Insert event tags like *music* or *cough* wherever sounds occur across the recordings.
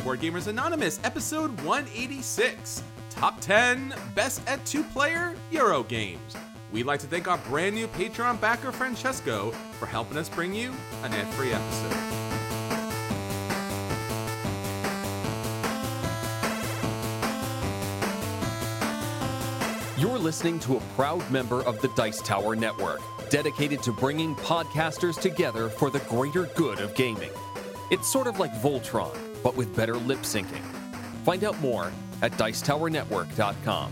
to Board Gamers Anonymous, episode 186 Top 10 Best at Two Player Euro Games. We'd like to thank our brand new Patreon backer, Francesco, for helping us bring you an ad free episode. You're listening to a proud member of the Dice Tower Network, dedicated to bringing podcasters together for the greater good of gaming. It's sort of like Voltron, but with better lip syncing. Find out more at Dicetowernetwork.com.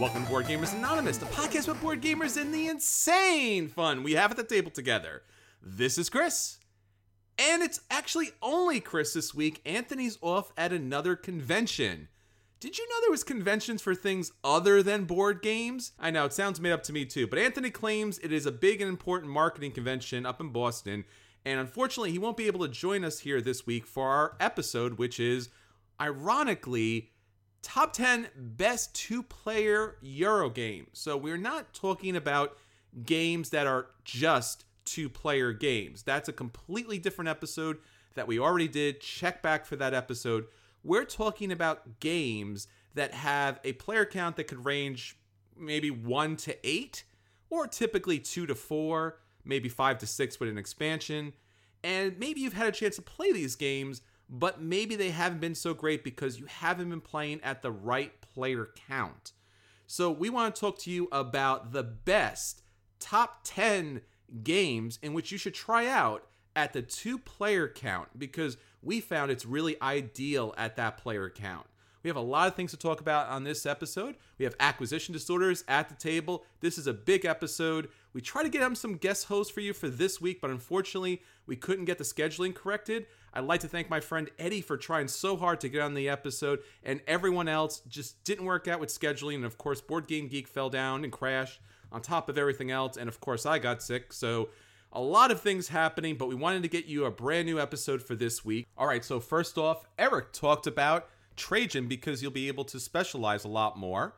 Welcome to Board Gamers Anonymous, the podcast with board gamers and the insane fun we have at the table together. This is Chris. And it's actually only Chris this week. Anthony's off at another convention. Did you know there was conventions for things other than board games? I know it sounds made up to me too, but Anthony claims it is a big and important marketing convention up in Boston, and unfortunately he won't be able to join us here this week for our episode which is ironically top 10 best two player Euro games. So we're not talking about games that are just two player games. That's a completely different episode that we already did. Check back for that episode. We're talking about games that have a player count that could range maybe one to eight, or typically two to four, maybe five to six with an expansion. And maybe you've had a chance to play these games, but maybe they haven't been so great because you haven't been playing at the right player count. So, we want to talk to you about the best top 10 games in which you should try out at the two player count because we found it's really ideal at that player count. We have a lot of things to talk about on this episode. We have acquisition disorders at the table. This is a big episode. We try to get some guest hosts for you for this week, but unfortunately, we couldn't get the scheduling corrected. I'd like to thank my friend Eddie for trying so hard to get on the episode, and everyone else just didn't work out with scheduling. And of course, Board Game Geek fell down and crashed on top of everything else. And of course, I got sick. So a lot of things happening, but we wanted to get you a brand new episode for this week. All right, so first off, Eric talked about Trajan because you'll be able to specialize a lot more.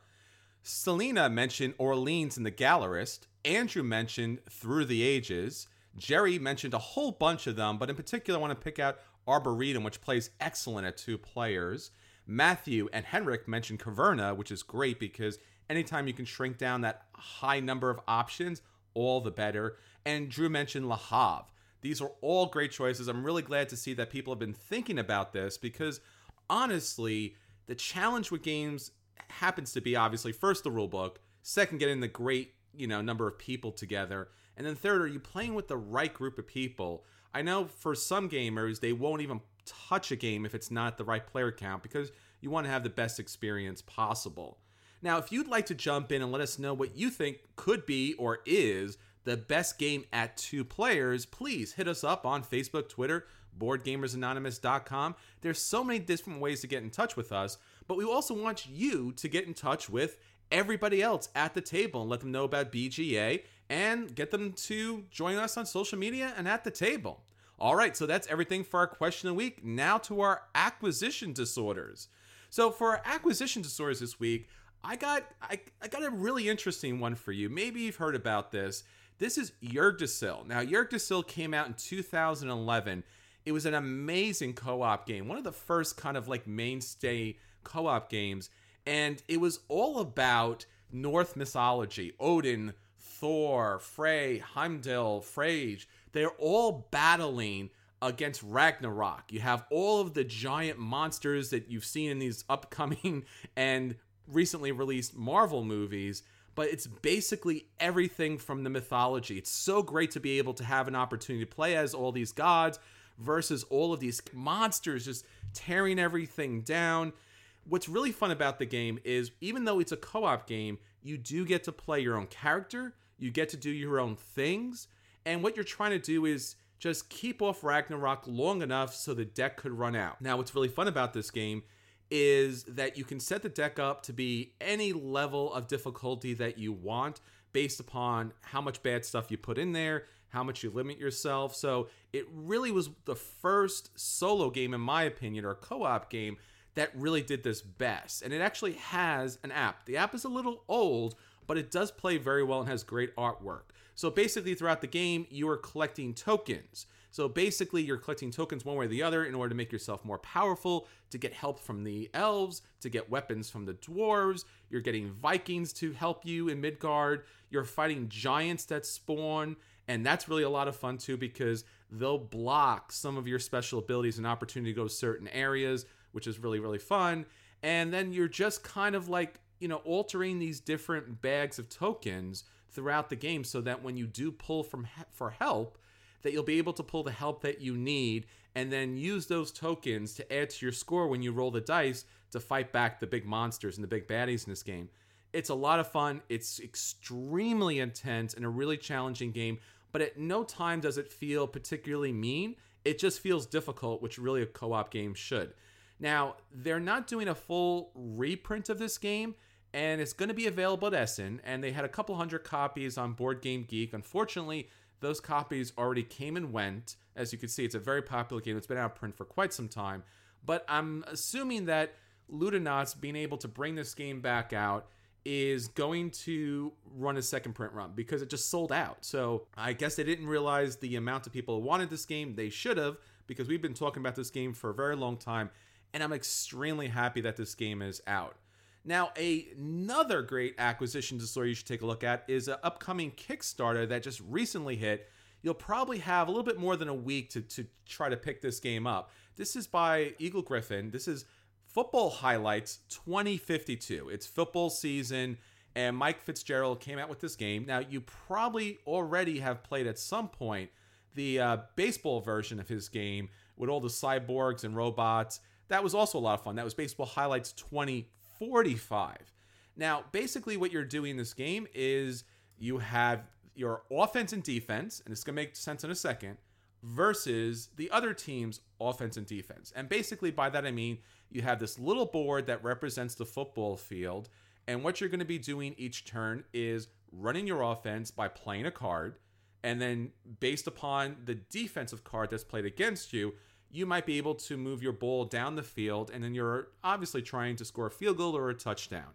Selena mentioned Orleans and the Gallerist. Andrew mentioned Through the Ages. Jerry mentioned a whole bunch of them, but in particular, I want to pick out Arboretum, which plays excellent at two players. Matthew and Henrik mentioned Caverna, which is great because anytime you can shrink down that high number of options, all the better. And Drew mentioned La Havre. These are all great choices. I'm really glad to see that people have been thinking about this because honestly, the challenge with games happens to be obviously first the rule book, second getting the great, you know, number of people together, and then third are you playing with the right group of people. I know for some gamers they won't even touch a game if it's not the right player count because you want to have the best experience possible. Now, if you'd like to jump in and let us know what you think could be or is the best game at two players, please hit us up on Facebook, Twitter, BoardGamersAnonymous.com. There's so many different ways to get in touch with us, but we also want you to get in touch with everybody else at the table and let them know about BGA and get them to join us on social media and at the table. All right, so that's everything for our question of the week. Now to our acquisition disorders. So for our acquisition disorders this week, I got I, I got a really interesting one for you. Maybe you've heard about this. This is Yggdrasil. Now, Yggdrasil came out in 2011. It was an amazing co-op game, one of the first kind of like mainstay co-op games, and it was all about Norse mythology. Odin, Thor, Frey, Heimdall, Frege. They're all battling against Ragnarok. You have all of the giant monsters that you've seen in these upcoming *laughs* and recently released Marvel movies, but it's basically everything from the mythology. It's so great to be able to have an opportunity to play as all these gods versus all of these monsters just tearing everything down. What's really fun about the game is even though it's a co op game, you do get to play your own character, you get to do your own things, and what you're trying to do is just keep off Ragnarok long enough so the deck could run out. Now, what's really fun about this game is that you can set the deck up to be any level of difficulty that you want based upon how much bad stuff you put in there, how much you limit yourself. So it really was the first solo game, in my opinion, or co op game that really did this best. And it actually has an app. The app is a little old, but it does play very well and has great artwork. So basically, throughout the game, you are collecting tokens. So basically, you're collecting tokens one way or the other in order to make yourself more powerful, to get help from the elves, to get weapons from the dwarves. You're getting Vikings to help you in Midgard. You're fighting giants that spawn. And that's really a lot of fun too because they'll block some of your special abilities and opportunity to go to certain areas, which is really, really fun. And then you're just kind of like, you know, altering these different bags of tokens throughout the game so that when you do pull from for help, that you'll be able to pull the help that you need and then use those tokens to add to your score when you roll the dice to fight back the big monsters and the big baddies in this game. It's a lot of fun. It's extremely intense and a really challenging game, but at no time does it feel particularly mean. It just feels difficult, which really a co op game should. Now, they're not doing a full reprint of this game, and it's going to be available at Essen, and they had a couple hundred copies on Board Game Geek. Unfortunately, those copies already came and went. As you can see, it's a very popular game. It's been out of print for quite some time. But I'm assuming that Ludonaute's being able to bring this game back out is going to run a second print run because it just sold out. So I guess they didn't realize the amount of people who wanted this game. They should have because we've been talking about this game for a very long time. And I'm extremely happy that this game is out. Now, another great acquisition disorder you should take a look at is an upcoming Kickstarter that just recently hit. You'll probably have a little bit more than a week to, to try to pick this game up. This is by Eagle Gryphon. This is Football Highlights 2052. It's football season, and Mike Fitzgerald came out with this game. Now, you probably already have played at some point the uh, baseball version of his game with all the cyborgs and robots. That was also a lot of fun. That was Baseball Highlights 20 45. Now, basically, what you're doing in this game is you have your offense and defense, and it's going to make sense in a second, versus the other team's offense and defense. And basically, by that I mean you have this little board that represents the football field, and what you're going to be doing each turn is running your offense by playing a card, and then based upon the defensive card that's played against you, you might be able to move your ball down the field, and then you're obviously trying to score a field goal or a touchdown.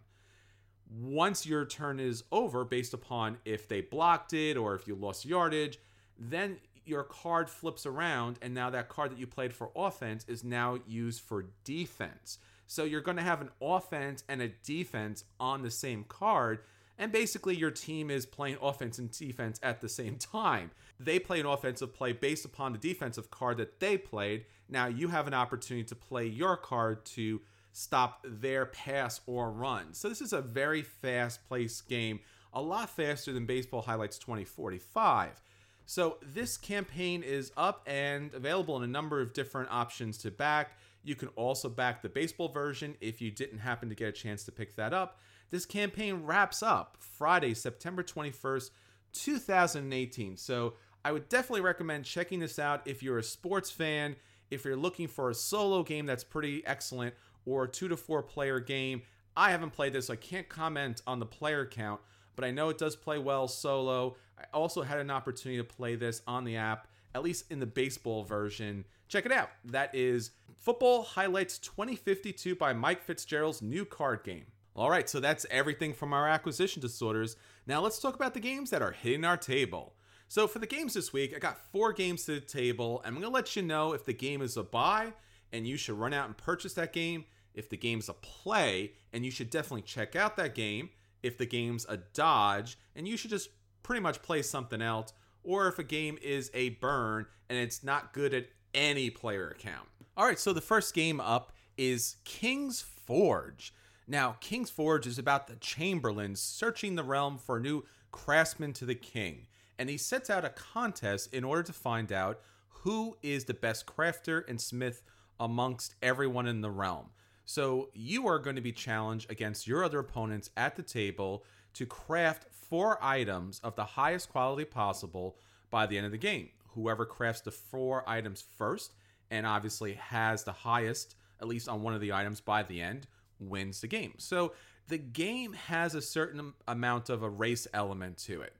Once your turn is over, based upon if they blocked it or if you lost yardage, then your card flips around, and now that card that you played for offense is now used for defense. So you're going to have an offense and a defense on the same card and basically, your team is playing *laughs* offense and defense at the same time. They play an offensive play based upon the defensive card that they played. Now you have an opportunity to play your card to stop their pass or run. So this is a very fast paced game, a lot faster than Baseball Highlights 2045. So this campaign is up and available in a number of different options to back. You can also back the baseball version if you didn't happen to get a chance to pick that up. This campaign wraps up Friday, September 21st, 2018. So I would definitely recommend checking this out if you're a sports fan, if you're looking for a solo game that's pretty excellent, or a two to four player game. I haven't played this, so I can't comment on the player count, but I know it does play well solo. I also had an opportunity to play this on the app, at least in the baseball version. Check it out. That is Football Highlights 2052 by Mike Fitzgerald's new card game. All right, so that's everything from our acquisition disorders. Now let's talk about the games that are hitting our table. So for the games this week, I got four games to the table, I'm gonna let you know if the game is a buy and you should run out and purchase that game, if the game's a play and you should definitely check out that game, if the game's a dodge and you should just pretty much play something else, or if a game is a burn and it's not good at any player account. All right, so the first game up is King's Forge. Now, King's Forge is about the Chamberlains searching the realm for a new craftsman to the king, and he sets out a contest in order to find out who is the best crafter and smith amongst everyone in the realm. So you are going to be challenged against your other opponents at the table to craft four items of the highest quality possible by the end of the game. Whoever crafts the four items first and obviously has the highest, at least on one of the items by the end, wins the game. So the game has a certain amount of a race element to it.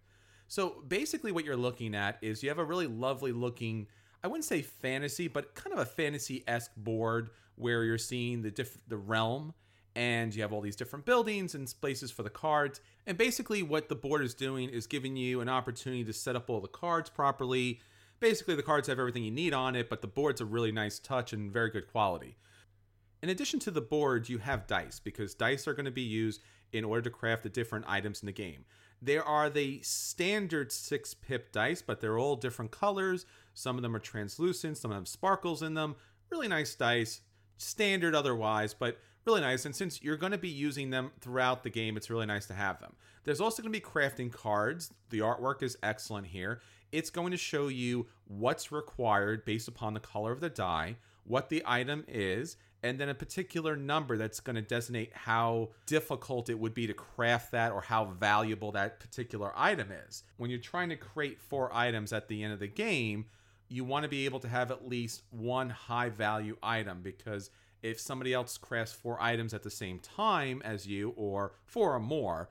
So basically, what you're looking at is you have a really lovely looking, I wouldn't say fantasy, but kind of a fantasy esque board where you're seeing the diff- the realm and you have all these different buildings and places for the cards. And basically, what the board is doing is giving you an opportunity to set up all the cards properly. Basically, the cards have everything you need on it, but the board's a really nice touch and very good quality. In addition to the board, you have dice because dice are going to be used in order to craft the different items in the game. There are the standard six pip dice, but they're all different colors. Some of them are translucent, some of them have sparkles in them. Really nice dice, standard otherwise, but really nice. And since you're going to be using them throughout the game, it's really nice to have them. There's also going to be crafting cards. The artwork is excellent here. It's going to show you what's required based upon the color of the die, what the item is, and then a particular number that's going to designate how difficult it would be to craft that or how valuable that particular item is. When you're trying to create four items at the end of the game, you want to be able to have at least one high value item because if somebody else crafts four items at the same time as you or four or more,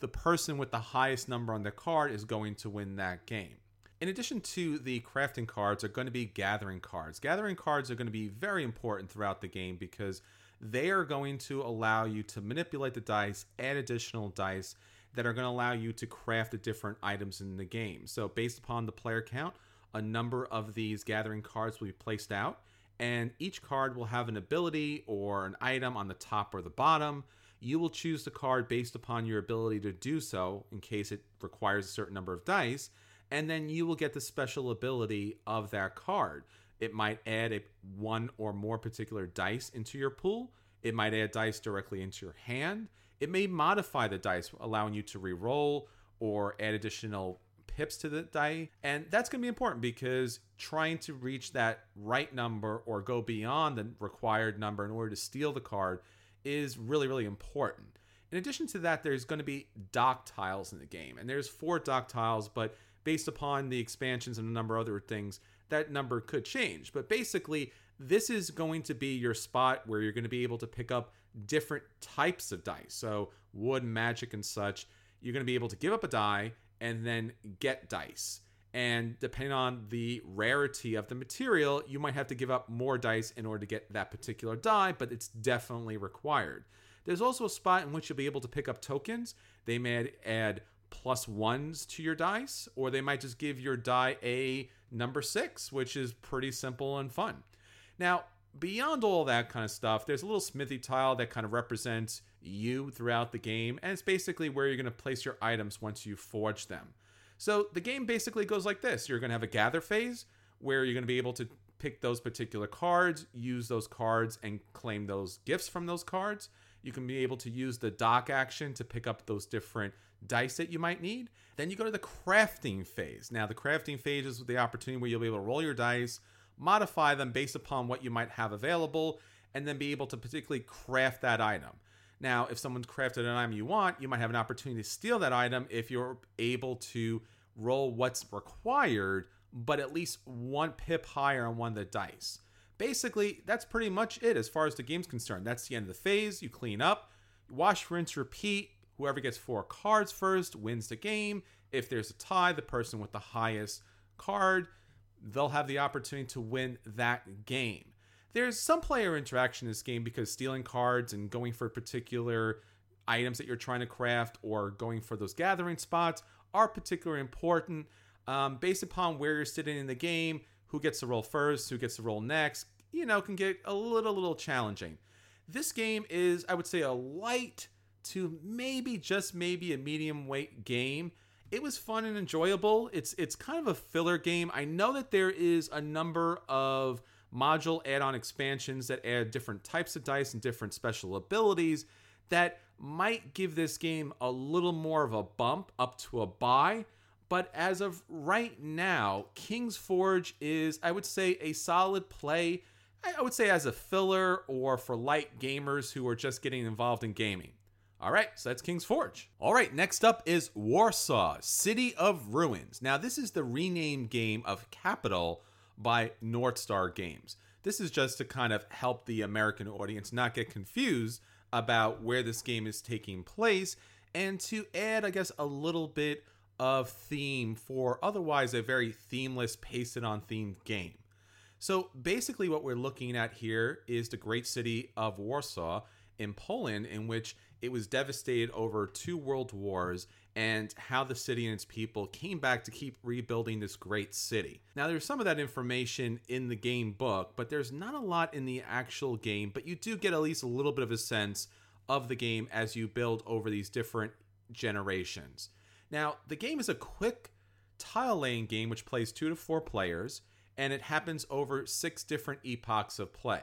the person with the highest number on the card is going to win that game. In addition to the crafting cards, are going to be gathering cards. Gathering cards are going to be very important throughout the game because they are going to allow you to manipulate the dice, add additional dice that are going to allow you to craft the different items in the game. So, based upon the player count, a number of these gathering cards will be placed out, and each card will have an ability or an item on the top or the bottom. You will choose the card based upon your ability to do so in case it requires a certain number of dice and then you will get the special ability of that card. It might add a one or more particular dice into your pool. It might add dice directly into your hand. It may modify the dice, allowing you to re-roll or add additional pips to the die. And that's going to be important because trying to reach that right number or go beyond the required number in order to steal the card is really, really important. In addition to that, there's going to be dock tiles in the game. And there's four dock tiles, but based upon the expansions and a number of other things, that number could change. But basically, this is going to be your spot where you're going to be able to pick up different types of dice. So, wood, magic, and such. You're going to be able to give up a die and then get dice. And depending on the rarity of the material, you might have to give up more dice in order to get that particular die, but it's definitely required. There's also a spot in which you'll be able to pick up tokens. They may add plus ones to your dice, or they might just give your die a number six, which is pretty simple and fun. Now, beyond all that kind of stuff, there's a little smithy tile that kind of represents you throughout the game, and it's basically where you're going to place your items once you forge them. So the game basically goes like this you're going to have a gather phase where you're going to be able to pick those particular cards, use those cards, and claim those gifts from those cards. You can be able to use the dock action to pick up those different dice that you might need. Then you go to the crafting phase. Now, the crafting phase is the opportunity where you'll be able to roll your dice, modify them based upon what you might have available, and then be able to particularly craft that item. Now, if someone's crafted an item you want, you might have an opportunity to steal that item if you're able to roll what's required, but at least one pip higher on one of the dice. Basically, that's pretty much it as far as the game's concerned. That's the end of the phase. You clean up, wash, rinse, repeat. Whoever gets four cards first wins the game. If there's a tie, the person with the highest card, they'll have the opportunity to win that game. There's some player interaction in this game because stealing cards and going for particular items that you're trying to craft or going for those gathering spots are particularly important. Um, based upon where you're sitting in the game, who gets to roll first, who gets to roll next, you know, can get a little, little challenging. This game is, I would say, a light to maybe just maybe a medium weight game. It was fun and enjoyable. It's it's kind of a filler game. I know that there is a number of module add-on expansions that add different types of dice and different special abilities that might give this game a little more of a bump up to a buy But as of right now, King's Forge is, I would say, a solid play. I would say as a filler or for light gamers who are just getting involved in gaming. All right, so that's King's Forge. All right, next up is Warsaw, City of Ruins. Now, this is the renamed game of Capital by North Star Games. This is just to kind of help the American audience not get confused about where this game is taking place and to add, I guess, a little bit of theme for otherwise a very themeless, pasted on themed game. So basically, what we're looking at here is the great city of Warsaw in Poland, in which it was devastated over two world wars, and how the city and its people came back to keep rebuilding this great city. Now, there's some of that information in the game book, but there's not a lot in the actual game, but you do get at least a little bit of a sense of the game as you build over these different generations. Now, the game is a quick tile laying game which plays two to four players, and it happens over six different epochs of play.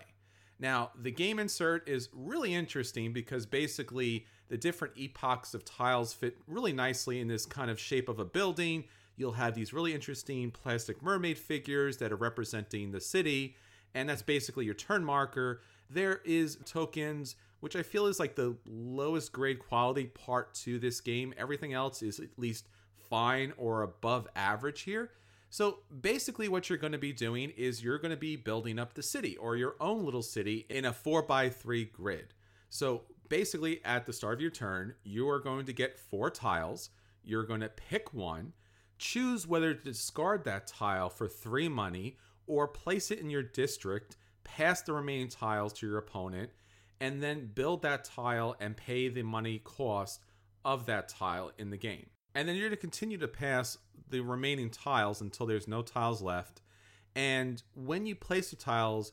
Now, the game insert is really interesting because basically the different epochs of tiles fit really nicely in this kind of shape of a building. You'll have these really interesting plastic mermaid figures that are representing the city, and that's basically your turn marker. There is tokens, which I feel is like the lowest grade quality part to this game. Everything else is at least fine or above average here. So basically, what you're going to be doing is you're going to be building up the city or your own little city in a 4x3 grid. So basically, at the start of your turn, you are going to get four tiles. You're going to pick one, choose whether to discard that tile for three money or place it in your district, pass the remaining tiles to your opponent, and then build that tile and pay the money cost of that tile in the game. And then you're going to continue to pass the remaining tiles until there's no tiles left. And when you place the tiles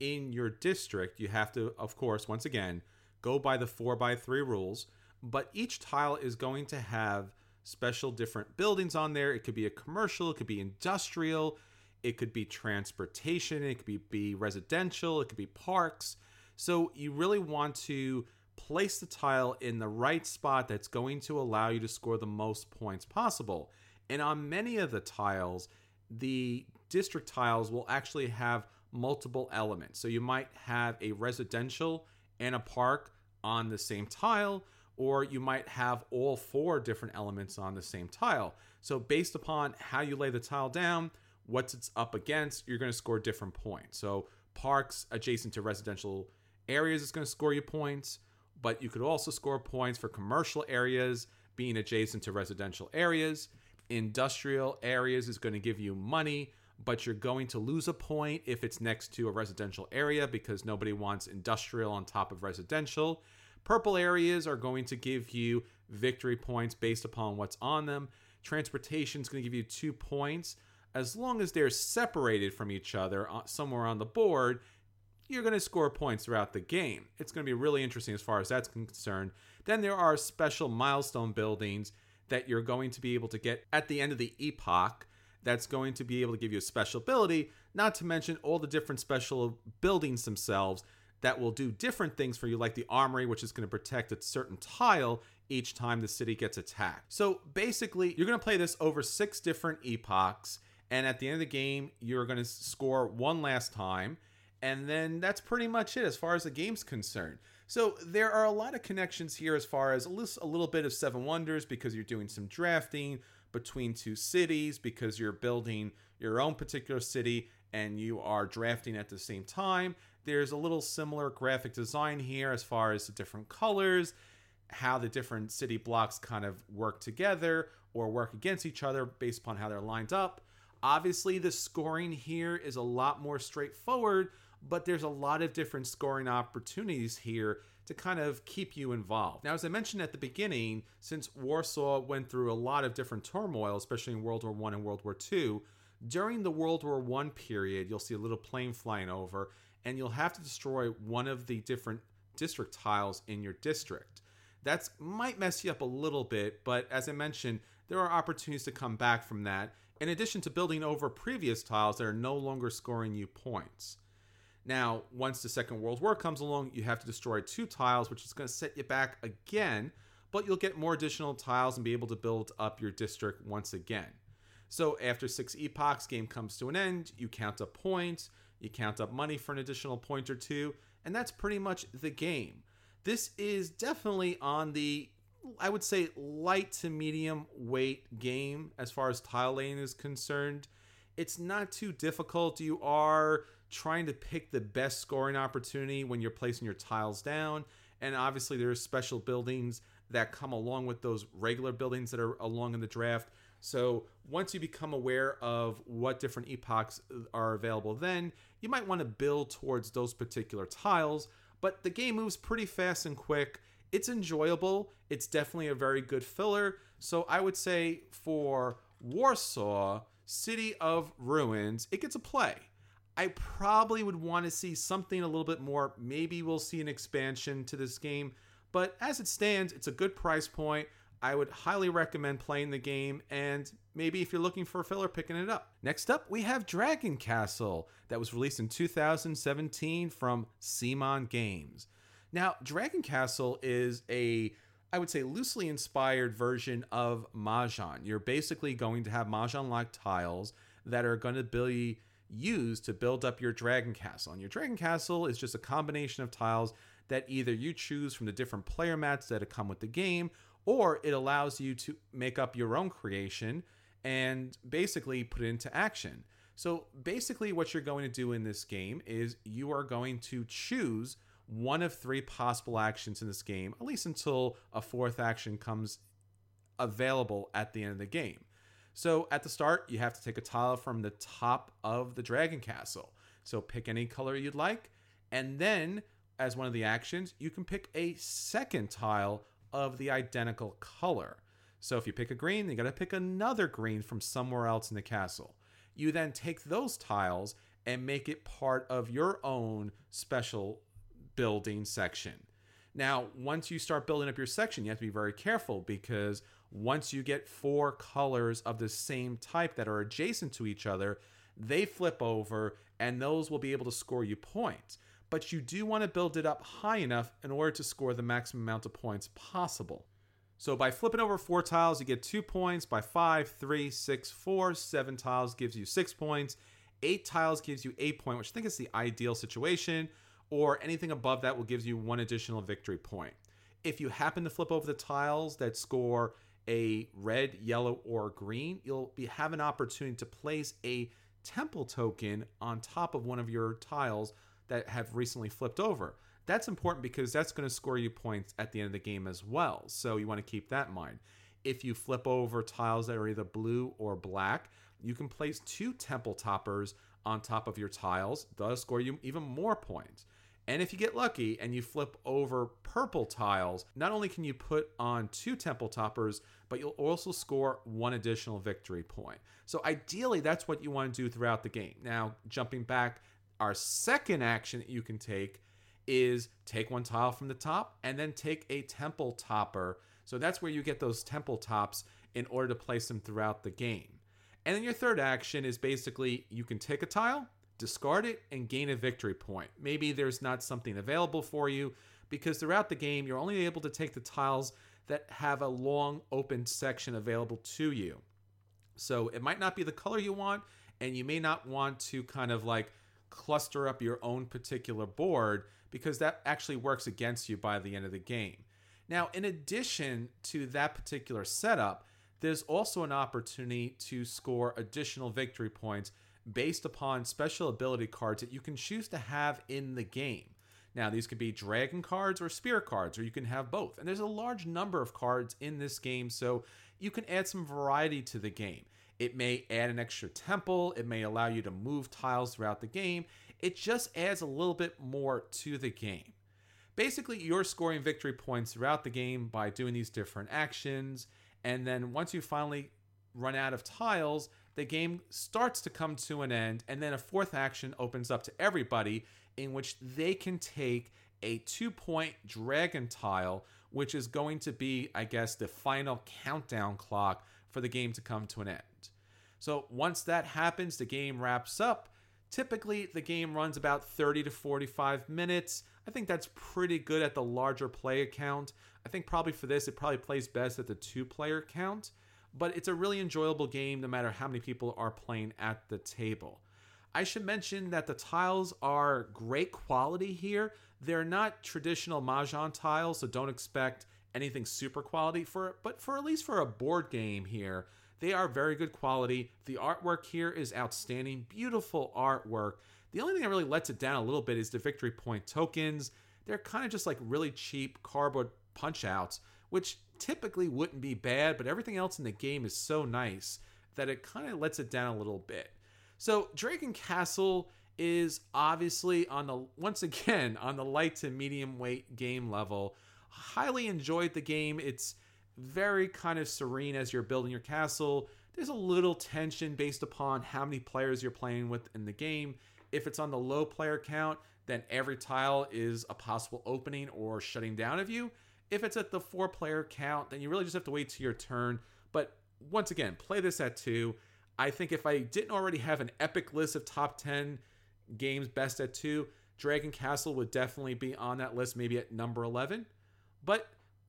in your district, you have to, of course, once again, go by the 4x3 rules. But each tile is going to have special different buildings on there. It could be a commercial, it could be industrial, it could be transportation, it could be, be residential, it could be parks. So you really want to place the tile in the right spot that's going to allow you to score the most points possible. And on many of the tiles, the district tiles will actually have multiple elements. So you might have a residential and a park on the same tile, or you might have all four different elements on the same tile. So based upon how you lay the tile down, what's it's up against, you're going to score different points. So parks adjacent to residential areas it's going to score you points, but you could also score points for commercial areas being adjacent to residential areas. Industrial areas is going to give you money, but you're going to lose a point if it's next to a residential area because nobody wants industrial on top of residential. Purple areas are going to give you victory points based upon what's on them. Transportation is going to give you two points. As long as they're separated from each other uh, somewhere on the board, you're going to score points throughout the game. It's going to be really interesting as far as that's concerned. Then there are special milestone buildings that you're going to be able to get at the end of the epoch that's going to be able to give you a special ability, not to mention all the different special buildings themselves that will do different things for you, like the armory, which is going to protect a certain tile each time the city gets attacked. So basically, you're going to play this over six different epochs, and at the end of the game, you're going to score one last time, and then that's pretty much it as far as the game's concerned. So there are a lot of connections here as far as a little, bit of Seven Wonders because you're doing some drafting between two cities because you're building your own particular city and you are drafting at the same time. There's a little similar graphic design here as far as the different colors, how the different city blocks kind of work together or work against each other based upon how they're lined up. Obviously, the scoring here is a lot more straightforward but there's a lot of different scoring opportunities here to kind of keep you involved. Now, as I mentioned at the beginning, since Warsaw went through a lot of different turmoil, especially in World War One and World War Two, during the World War One period, you'll see a little plane flying over, and you'll have to destroy one of the different district tiles in your district. That might mess you up a little bit, but as I mentioned, there are opportunities to come back from that, in addition to building over previous tiles that are no longer scoring you points. Now, once the Second World War comes along, you have to destroy two tiles, which is going to set you back again. but you'll get more additional tiles and be able to build up your district once again. So after six epochs, game comes to an end. You count up points, you count up money for an additional point or two, and that's pretty much the game. This is definitely on the, I would say, light to medium weight game as far as tile laying is concerned. It's not too difficult. You are trying to pick the best scoring opportunity when you're placing your tiles down. And obviously, there's special buildings that come along with those regular buildings that are along in the draft. So once you become aware of what different epochs uh, are available, then you might want to build towards those particular tiles. But the game moves pretty fast and quick. It's enjoyable. It's definitely a very good filler. So I would say for Warsaw, City of Ruins, it gets a play. I probably would want to see something a little bit more. Maybe we'll see an expansion to this game. But as it stands, it's a good price point. I would highly recommend playing the game, and maybe if you're looking for a filler, picking it up. Next up, we have Dragon Castle, that was released in 2017 from CMON Games. Now, Dragon Castle is a, I would say, loosely inspired version of Mahjong. You're basically going to have Mahjong like tiles that are going to be used to build up your Dragon Castle. And your Dragon Castle is just a combination of tiles that either you choose from the different player mats that come with the game, or it allows you to make up your own creation and basically put it into action. So basically, what you're going to do in this game is you are going to choose one of three possible actions in this game, at least until a fourth action comes available at the end of the game. So at the start, you have to take a tile from the top of the dragon castle. So pick any color you'd like, and then as one of the actions, you can pick a second tile of the identical color. So if you pick a green, you got to pick another green from somewhere else in the castle. You then take those tiles and make it part of your own special building section. Now, once you start building up your section, you have to be very careful because once you get four colors of the same type that are adjacent to each other, they flip over and those will be able to score you points but you do want to build it up high enough in order to score the maximum amount of points possible. So by flipping over four tiles, you get two points. By five, three, six, four, seven tiles gives you six points. Eight tiles gives you eight point, which I think is the ideal situation. Or anything above that will give you one additional victory point. If you happen to flip over the tiles that score a red, yellow, or green, you'll be have an opportunity to place a temple token on top of one of your tiles that have recently flipped over. That's important because that's going to score you points at the end of the game as well. So you want to keep that in mind. If you flip over tiles that are either blue or black, you can place two temple toppers on top of your tiles, thus score you even more points. And if you get lucky and you flip over purple tiles, not only can you put on two temple toppers, but you'll also score one additional victory point. So ideally, that's what you want to do throughout the game. Now, jumping back our second action that you can take is take one tile from the top and then take a temple topper. So that's where you get those temple tops in order to place them throughout the game. And then your third action is basically you can take a tile, discard it, and gain a victory point. Maybe there's not something available for you because throughout the game you're only able to take the tiles that have a long open section available to you. So it might not be the color you want, and you may not want to kind of like cluster up your own particular board because that actually works against you by the end of the game. Now, in addition to that particular setup, there's also an opportunity to score additional victory points based upon special ability cards that you can choose to have in the game. Now, these could be dragon cards or spirit cards, or you can have both. And there's a large number of cards in this game, so you can add some variety to the game. It may add an extra temple, it may allow you to move tiles throughout the game. It just adds a little bit more to the game. Basically, you're scoring victory points throughout the game by doing these different actions. And then once you finally run out of tiles, the game starts to come to an end. And then a fourth action opens up to everybody in which they can take a two point dragon tile, which is going to be, I guess, the final countdown clock for the game to come to an end. So once that happens, the game wraps up. Typically, the game runs about 30 to 45 minutes. I think that's pretty good at the larger play account. I think probably for this, it probably plays best at the two player count, but it's a really enjoyable game no matter how many people are playing at the table. I should mention that the tiles are great quality here. They're not traditional Mahjong tiles, so don't expect anything super quality for but for at least for a board game here, they are very good quality. The artwork here is outstanding, beautiful artwork. The only thing that really lets it down a little bit is the victory point tokens. They're kind of just like really cheap cardboard punch outs, which typically wouldn't be bad, but everything else in the game is so nice that it kind of lets it down a little bit. So, Dragon Castle is obviously on the *laughs* once again on the light to medium weight game level. Highly enjoyed the game. It's very kind of serene as you're building your castle. There's a little tension based upon how many players you're playing with in the game. If it's on the low player count, then every tile is a possible opening or shutting down of you. If it's at the four player count, then you really just have to wait to your turn. But once again, play this at two. I think if I didn't already have an epic list of top 10 games best at two, Dragon Castle would definitely be on that list, maybe at number 11. But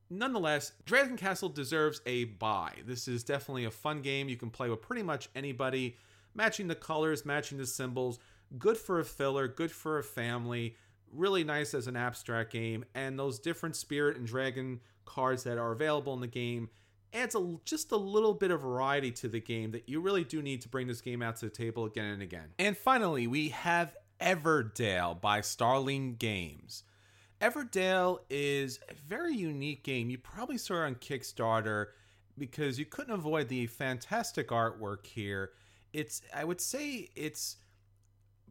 nonetheless, Dragon Castle deserves a buy. This is definitely a fun game. You can play with pretty much anybody, matching the colors, matching the symbols. Good for a filler, good for a family. Really nice as an abstract game. And those different spirit and dragon cards that are available in the game adds a, just a little bit of variety to the game that you really do need to bring this game out to the table again and again. And finally, we have Everdell by Starling Games. Everdell is a very unique game. You probably saw it on Kickstarter because you couldn't avoid the fantastic artwork here. It's, I would say, it's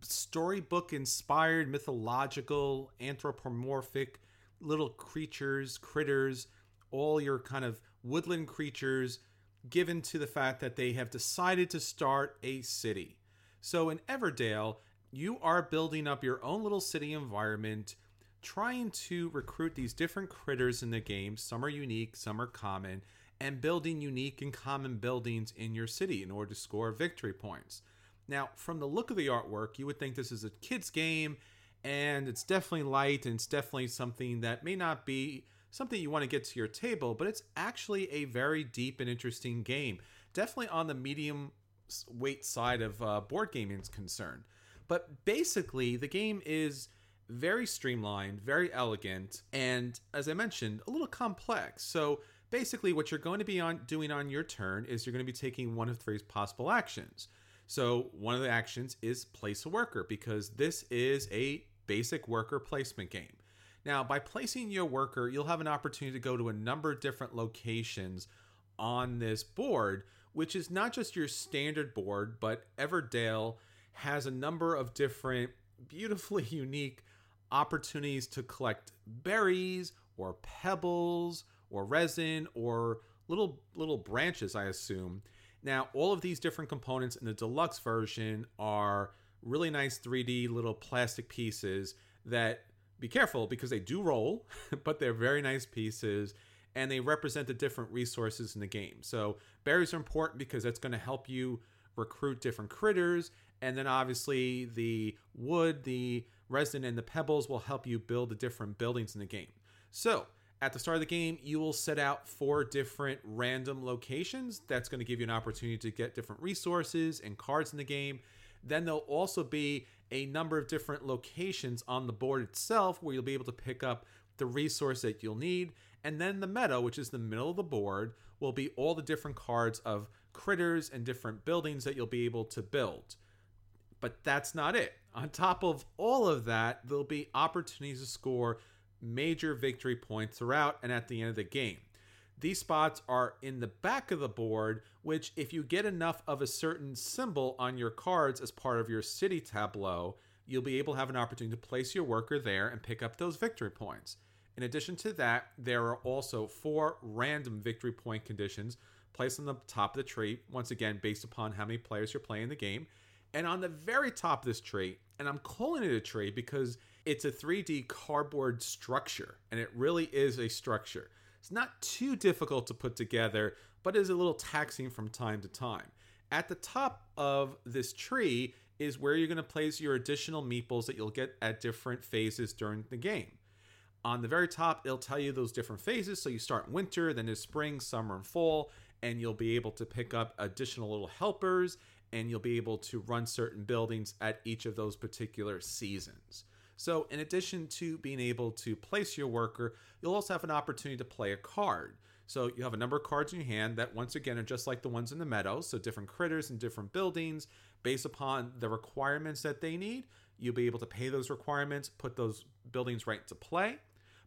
storybook inspired, mythological, anthropomorphic little creatures, critters, all your kind of woodland creatures given to the fact that they have decided to start a city. So in Everdell, you are building up your own little city environment trying to recruit these different critters in the game. Some are unique, some are common, and building unique and common buildings in your city in order to score victory points. Now, from the look of the artwork, you would think this is a kid's game, and it's definitely light and it's definitely something that may not be something you want to get to your table, but it's actually a very deep and interesting game. Definitely on the medium weight side of uh, board gaming is concerned. But basically, the game is very streamlined, very elegant, and as I mentioned, a little complex. So basically, what you're going to be on doing on your turn is you're going to be taking one of three possible actions. So one of the actions is place a worker because this is a basic worker placement game. Now, by placing your worker, you'll have an opportunity to go to a number of different locations on this board, which is not just your standard board, but Everdell has a number of different beautifully *laughs* unique opportunities to collect berries or pebbles or resin or little little branches i assume now all of these different components in the deluxe version are really nice 3d little plastic pieces that be careful because they do roll *laughs* but they're very nice pieces and they represent the different resources in the game so berries are important because that's going to help you recruit different critters and then obviously the wood the resin and the pebbles will help you build the different buildings in the game. So, at the start of the game, you will set out four different random locations. That's going to give you an opportunity to get different resources and cards in the game. Then there'll also be a number of different locations on the board itself where you'll be able to pick up the resource that you'll need. And then the meadow, which is the middle of the board, will be all the different cards of critters and different buildings that you'll be able to build. But that's not it. On top of all of that, there'll be opportunities to score major victory points throughout and at the end of the game. These spots are in the back of the board, which, if you get enough of a certain symbol on your cards as part of your city tableau, you'll be able to have an opportunity to place your worker there and pick up those victory points. In addition to that, there are also four random victory point conditions placed on the top of the tree, once again, based upon how many players you're playing the game. And on the very top of this tree, and I'm calling it a tree because it's a 3D cardboard structure, and it really is a structure. It's not too difficult to put together, but is a little taxing from time to time. At the top of this tree is where you're going to place your additional meeples that you'll get at different phases during the game. On the very top, it'll tell you those different phases. So you start in winter, then there's spring, summer, and fall, and you'll be able to pick up additional little helpers and you'll be able to run certain buildings at each of those particular seasons. So, in addition to being able to place your worker, you'll also have an opportunity to play a card. So, you have a number of cards in your hand that, once again, are just like the ones in the meadows. So, different critters and different buildings based upon the requirements that they need. You'll be able to pay those requirements, put those buildings right into play.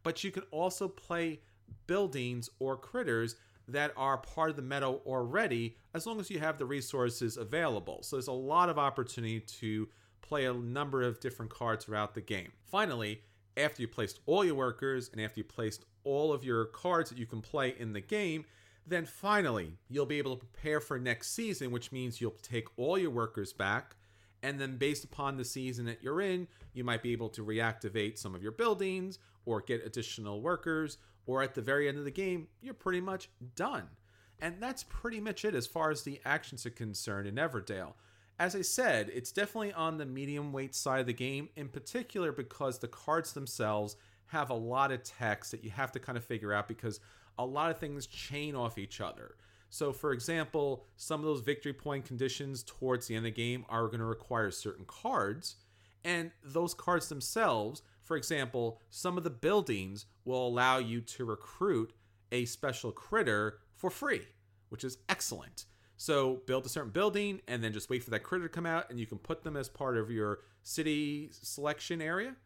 But you can also play buildings or critters that are part of the meadow already as long as you have the resources available. So there's a lot of opportunity to play a number of different cards throughout the game. Finally, after you placed all your workers and after you placed all of your cards that you can play in the game, then finally you'll be able to prepare for next season, which means you'll take all your workers back. And then, based upon the season that you're in, you might be able to reactivate some of your buildings or get additional workers or at the very end of the game, you're pretty much done. And that's pretty much it as far as the actions are concerned in Everdell. As I said, it's definitely on the medium weight side of the game, in particular because the cards themselves have a lot of text that you have to kind of figure out because a lot of things chain off each other. So, for example, some of those victory point conditions towards the end of the game are going to require certain cards, and those cards themselves for example, some of the buildings will allow you to recruit a special critter for free, which is excellent. So build a certain building and then just wait for that critter to come out, and you can put them as part of your city selection area.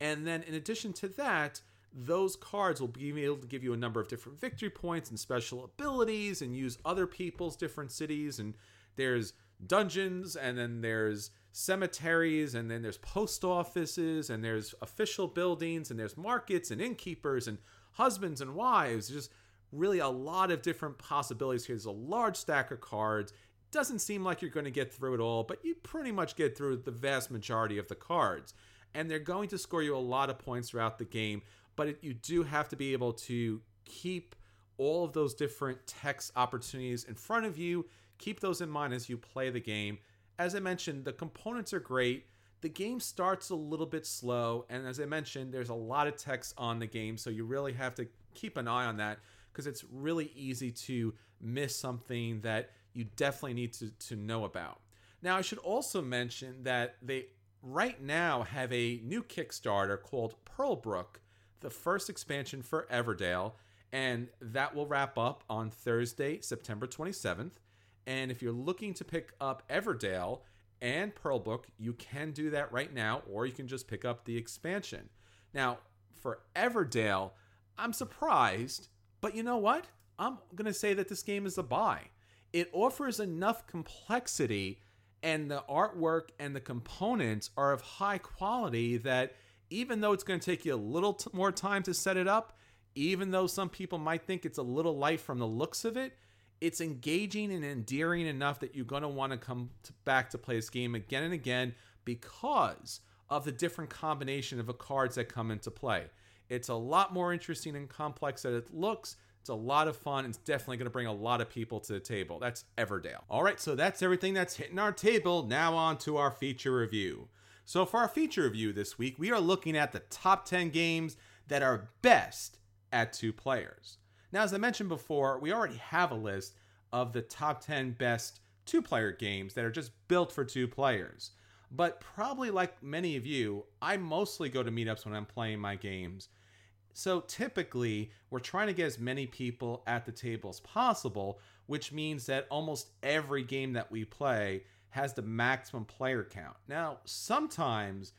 And then in addition to that, those cards will be able to give you a number of different victory points and special abilities and use other people's different cities. And there's dungeons, and then there's cemeteries and then there's post offices and there's official buildings and there's markets and innkeepers and husbands and wives just really a lot of different possibilities here. There's a large stack of cards. Doesn't seem like you're going to get through it all but you pretty much get through the vast majority of the cards. And they're going to score you a lot of points throughout the game but it, you do have to be able to keep all of those different text opportunities in front of you. Keep those in mind as you play the game. As I mentioned, the components are great. The game starts a little bit slow, and as I mentioned, there's a lot of text on the game, so you really have to keep an eye on that because it's really easy to miss something that you definitely need to, to know about. Now, I should also mention that they right now have a new Kickstarter called Pearlbrook, the first expansion for Everdell, and that will wrap up on Thursday, September 27th. And if you're looking to pick up Everdell and Pearlbrook, you can do that right now, or you can just pick up the expansion. Now, for Everdell, I'm surprised, but you know what? I'm going to say that this game is a buy. It offers enough complexity, and the artwork and the components are of high quality that even though it's going to take you a little t- more time to set it up, even though some people might think it's a little light from the looks of it, it's engaging and endearing enough that you're going to want to come back to play this game again and again because of the different combination of the cards that come into play. It's a lot more interesting and complex than it looks. It's a lot of fun. It's definitely going to bring a lot of people to the table. That's Everdell. All right, so that's everything that's hitting our table. Now on to our feature review. So for our feature review this week, we are looking at the top 10 games that are best at two players. Now, as I mentioned before, we already have a list of the top 10 best two player games that are just built for two players. But probably like many of you, I mostly go to meetups when I'm playing my games. So typically, we're trying to get as many people at the table as possible, which means that almost every game that we play has the maximum player count. Now, sometimes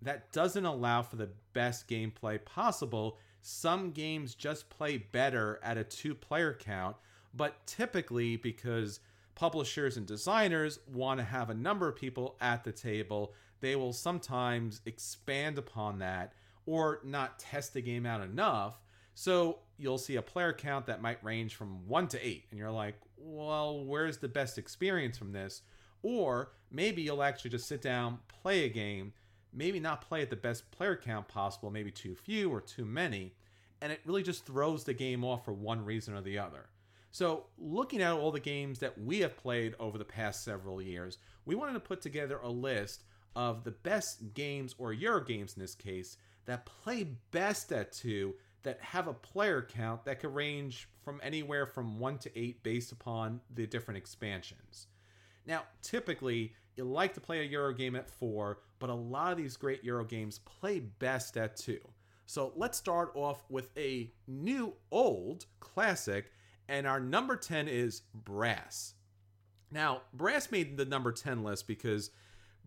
that doesn't allow for the best gameplay possible some games just play better at a two player count, but typically because publishers and designers want to have a number of people at the table, they will sometimes expand upon that or not test the game out enough. So you'll see a player count that might range from one to eight, and you're like, well, where's the best experience from this? Or maybe you'll actually just sit down, play a game, maybe not play at the best player count possible, maybe too few or too many, and it really just throws the game off for one reason or the other. So, looking at all the games that we have played over the past several years, we wanted to put together a list of the best games, or Euro games in this case, that play best at two, that have a player count that could range from anywhere from one to eight based upon the different expansions. Now, typically, you like to play a Euro game at four, but a lot of these great Euro games play best at two. So let's start off with a new old classic, and our number 10 is Brass. Now, Brass made the number 10 list because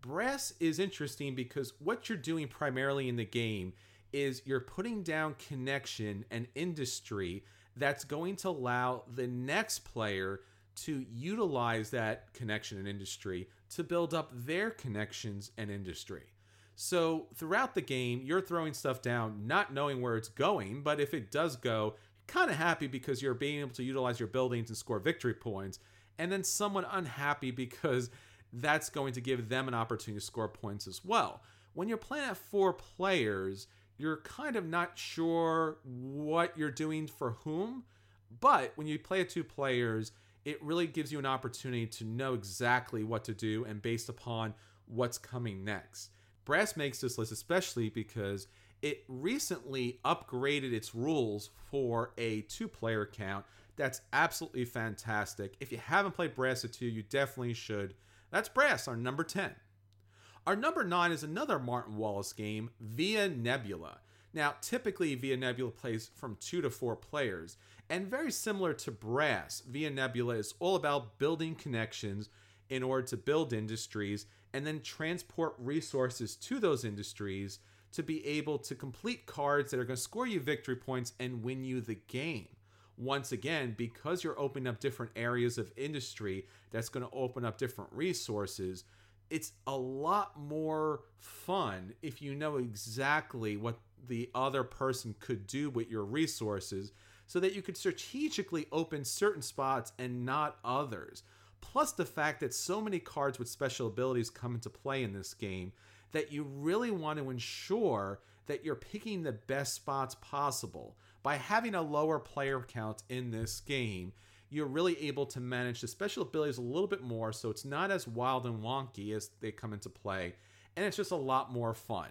Brass is interesting because what you're doing primarily in the game is you're putting down connection and industry that's going to allow the next player to utilize that connection and industry to build up their connections and industry. So throughout the game, you're throwing stuff down, not knowing where it's going, but if it does go, kind of happy because you're being able to utilize your buildings and score victory points, and then someone unhappy because that's going to give them an opportunity to score points as well. When you're playing at four players, you're kind of not sure what you're doing for whom, but when you play at two players, it really gives you an opportunity to know exactly what to do and based upon what's coming next. Brass makes this list especially because it recently upgraded its rules for a two player count. That's absolutely fantastic. If you haven't played Brass at 2, you definitely should. That's Brass, our number 10. Our number 9 is another Martin Wallace game, Via Nebula. Now, typically, Via Nebula plays from two to four players, and very similar to Brass, Via Nebula is all about building connections in order to build industries and then transport resources to those industries to be able to complete cards that are going to score you victory points and win you the game. Once again, because you're opening up different areas of industry, that's going to open up different resources. It's a lot more fun if you know exactly what the other person could do with your resources so that you could strategically open certain spots and not others. Plus, the fact that so many cards with special abilities come into play in this game that you really want to ensure that you're picking the best spots possible. By having a lower player count in this game, you're really able to manage the special abilities a little bit more so it's not as wild and wonky as they come into play, and it's just a lot more fun.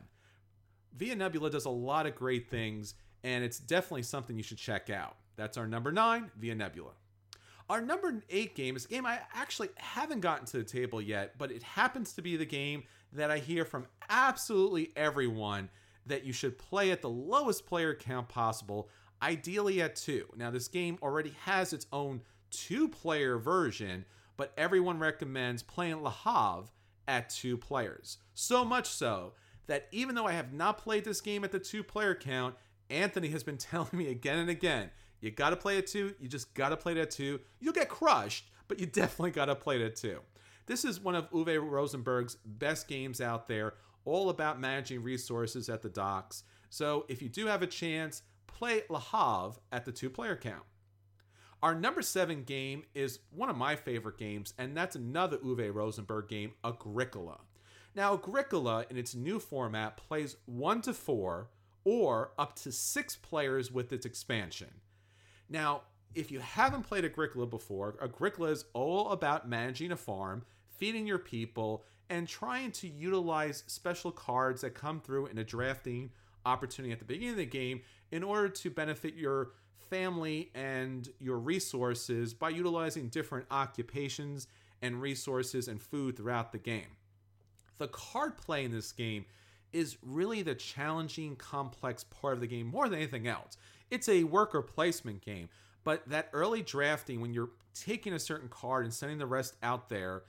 Via Nebula does a lot of great things, and it's definitely something you should check out. That's our number nine, Via Nebula. Our number eight game is a game I actually haven't gotten to the table yet, but it happens to be the game that I hear from absolutely everyone that you should play at the lowest player count possible, ideally at two. Now, this game already has its own two player version, but everyone recommends playing Le Havre at two players. So much so that even though I have not played this game at the two player count, Anthony has been *laughs* telling me again and again you got to play it two. You just got to play it at two. You'll get crushed, but you definitely got to play it at two. This is one of Uwe Rosenberg's best games out there, all about managing resources at the docks. So if you do have a chance, play Le Havre at the two player count. Our number seven game is one of my favorite games, and that's another Uwe Rosenberg game, Agricola. Now, Agricola in its new format plays one to four or up to six players with its expansion. Now, if you haven't played Agricola before, Agricola is all about managing a farm, feeding your people, and trying to utilize special cards that come through in a drafting opportunity at the beginning of the game in order to benefit your family and your resources by utilizing different occupations and resources and food throughout the game. The card play in this game is really the challenging, complex part of the game more than anything else. It's a worker placement game, but that early drafting, when you're taking a certain card and sending the rest out there,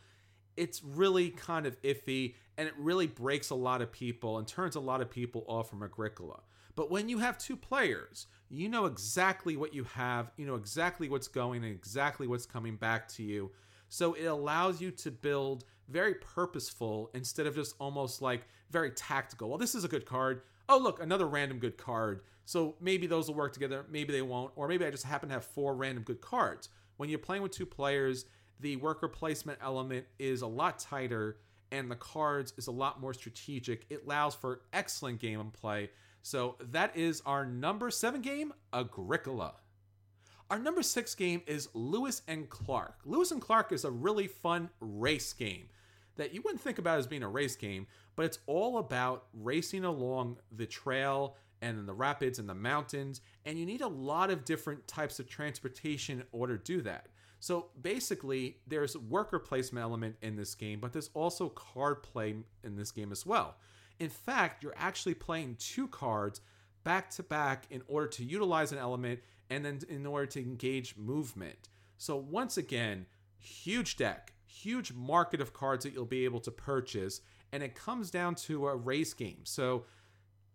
it's really kind of iffy and it really breaks a lot of people and turns a lot of people off from Agricola. But when you have two players, you know exactly what you have, you know exactly what's going and exactly what's coming back to you. So it allows you to build very purposeful instead of just almost like very tactical. Well, this is a good card. Oh, look, another random good card. So maybe those will work together, maybe they won't, or maybe I just happen to have four random good cards. When you're playing with two players, the worker placement element is a lot tighter and the cards is a lot more strategic. It allows for excellent game and play. So that is our number seven game, Agricola. Our number six game is Lewis and Clark. Lewis and Clark is a really fun race game that you wouldn't think about as being a race game, but it's all about racing along the trail and the rapids and the mountains, and you need a lot of different types of transportation in order to do that. So basically, there's worker placement element in this game, but there's also card play in this game as well. In fact, you're actually playing two cards back to back in order to utilize an element and then in order to engage movement. So once again, huge deck, huge market of cards that you'll be able to purchase, and it comes down to a race game. So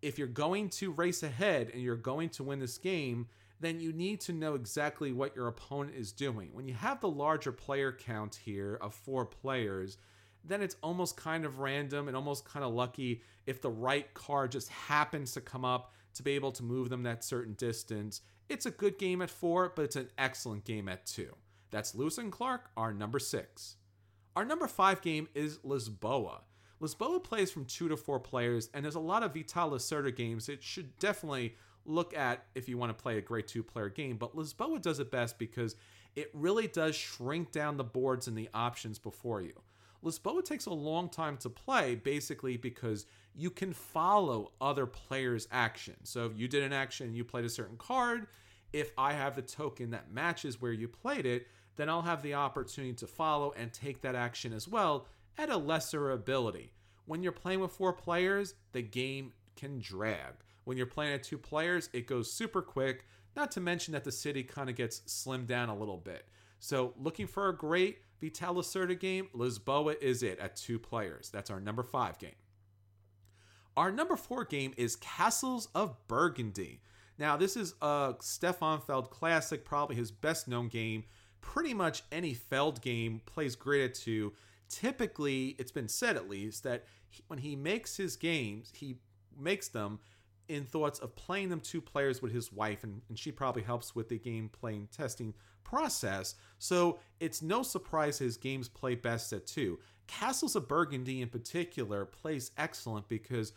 if you're going to race ahead and you're going to win this game, then you need to know exactly what your opponent is doing. When you have the larger player count here of four players, then it's almost kind of random and almost kind of lucky if the right card just happens to come up to be able to move them that certain distance. It's a good game at four, but it's an excellent game at two. That's Lewis and Clark, our number six. Our number five game is Lisboa. Lisboa plays from two to four players, and there's a lot of Vital Lacerda games it should definitely look at if you want to play a great two player game. But Lisboa does it best because it really does shrink down the boards and the options before you. Lisboa takes a long time to play basically because you can follow other players' actions. So if you did an action you played a certain card, if I have the token that matches where you played it, then I'll have the opportunity to follow and take that action as well at a lesser ability. When you're playing with four players, the game can drag. When you're playing at two players, it goes super quick, not to mention that the city kind of gets slimmed down a little bit. So, looking for a great Vital Lacerda game, Lisboa is it at two players. That's our number five game. Our number four game is Castles of Burgundy. Now, this is a Stefan Feld classic, probably his best known game. Pretty much any Feld game plays great at two. Typically, it's been said at least that he, when he makes his games, he makes them in thoughts of playing them two players with his wife, and, and she probably helps with the game playing testing process. So it's no surprise his games play best at two. Castles of Burgundy, in particular, plays excellent because,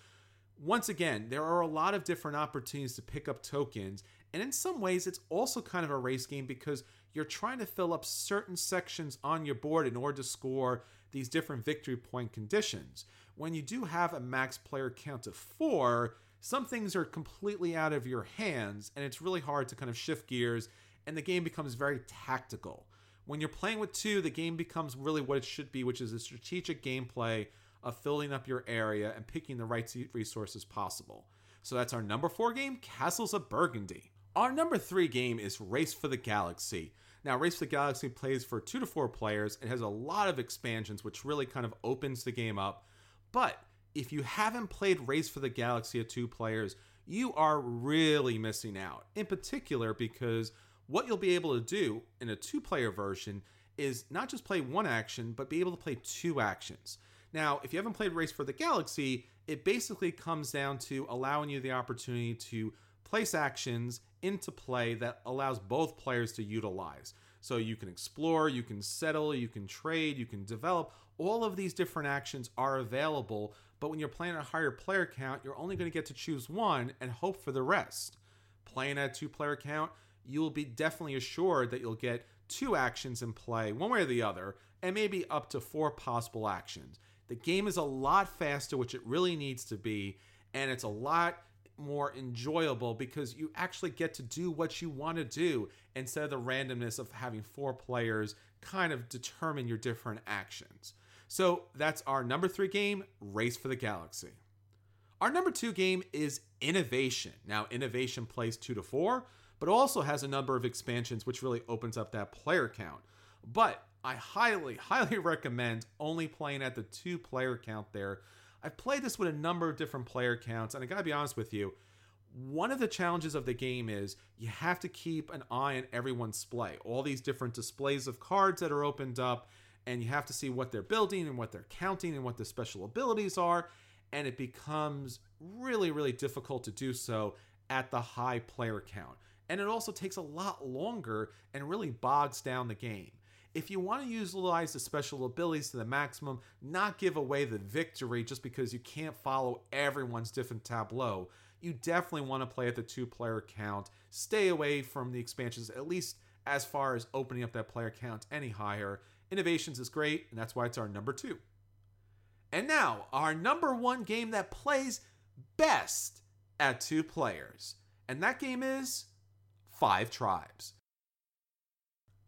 once again, there are a lot of different opportunities to pick up tokens. And in some ways, it's also kind of a race game because you're trying to fill up certain sections on your board in order to score these different victory point conditions. When you do have a max player count of four, some things are completely out of your hands, and it's really hard to kind of shift gears, and the game becomes very tactical. When you're playing with two, the game becomes really what it should be, which is a strategic gameplay of filling up your area and picking the right resources possible. So that's our number four game, Castles of Burgundy. Our number three game is Race for the Galaxy. Now, Race for the Galaxy plays for two to four players. It has a lot of expansions, which really kind of opens the game up. But if you haven't played Race for the Galaxy at two players, you are really missing out. In particular, because what you'll be able to do in a two player version is not just play one action, but be able to play two actions. Now, if you haven't played Race for the Galaxy, it basically comes down to allowing you the opportunity to place actions into play that allows both players to utilize. So you can explore, you can settle, you can trade, you can develop. All of these different actions are available, but when you're playing a higher player count, you're only going to get to choose one and hope for the rest. Playing at a two player count, you will be definitely assured that you'll get two actions in play, one way or the other, and maybe up to four possible actions. The game is a lot faster, which it really needs to be, and it's a lot more enjoyable because you actually get to do what you want to do instead of the randomness of having four players kind of determine your different actions. So that's our number three game, Race for the Galaxy. Our number two game is Innovation. Now, Innovation plays two to four, but also has a number of expansions which really opens up that player count. But I highly, *laughs* highly recommend only playing at the two player count there. I've played this with a number of different player counts, and I gotta be honest with you, one of the challenges of the game is you have to keep an eye on everyone's display. All these different displays of cards that are opened up, and you have to see what they're building and what they're counting and what the special abilities are and it becomes really really difficult to do so at the high player count and it also takes a lot longer and really bogs down the game if you want to utilize the special abilities to the maximum not give away the victory just because you can't follow everyone's different tableau you definitely want to play at the two player count. Stay away from the expansions, at least as far as opening up that player count any higher. Innovations is great, and that's why it's our number two. And now, our number one game that plays best at two players. And that game is Five Tribes.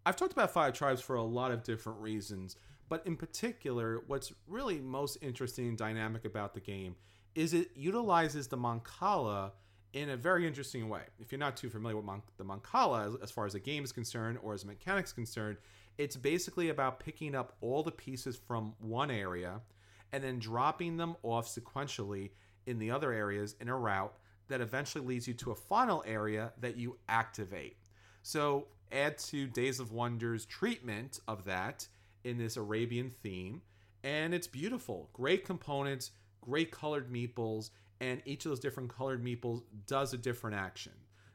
I've talked about Five Tribes for a lot of different reasons, but in particular, what's really most interesting and dynamic about the game is it utilizes the Mancala in a very interesting way. If you're not too familiar with Mon- the Mancala, as, as far as the game is concerned or as mechanics concerned, it's basically about picking up all the pieces from one area and then dropping them off sequentially in the other areas in a route that eventually leads you to a final area that you activate. So add to Days of Wonder's treatment of that in this Arabian theme, and it's beautiful. Great components, great colored meeples, and each of those different colored meeples does a different action.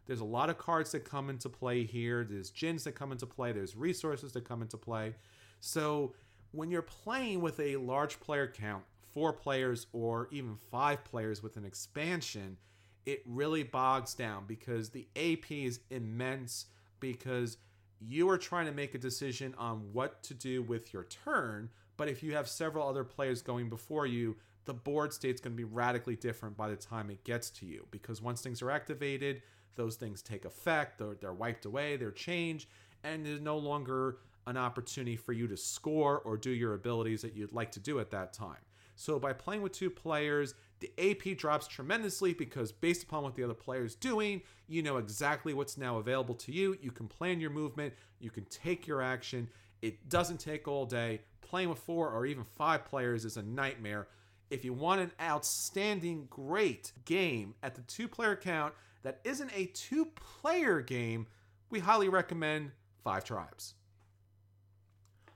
There's a lot of cards that come into play here. There's djinns that come into play. There's resources that come into play. So when you're playing with a large player count, four players or even five players with an expansion, it really bogs down because the AP is immense because you are trying to make a decision on what to do with your turn. But if you have several other players going before you, the board state's going to be radically different by the time it gets to you because once things are activated, those things take effect, they're, they're wiped away, they're changed, and there's no longer an opportunity for you to score or do your abilities that you'd like to do at that time. So by playing with two players, the AP drops tremendously because based upon what the other player is doing, you know exactly what's now available to you. You can plan your movement, you can take your action. It doesn't take all day. Playing with four or even five players is a nightmare. If you want an outstanding, great game at the two player count that isn't a two player game, we highly recommend Five Tribes.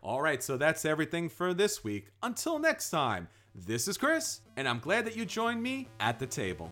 All right, so that's everything for this week. Until next time, this is Chris, and I'm glad that you joined me at the table.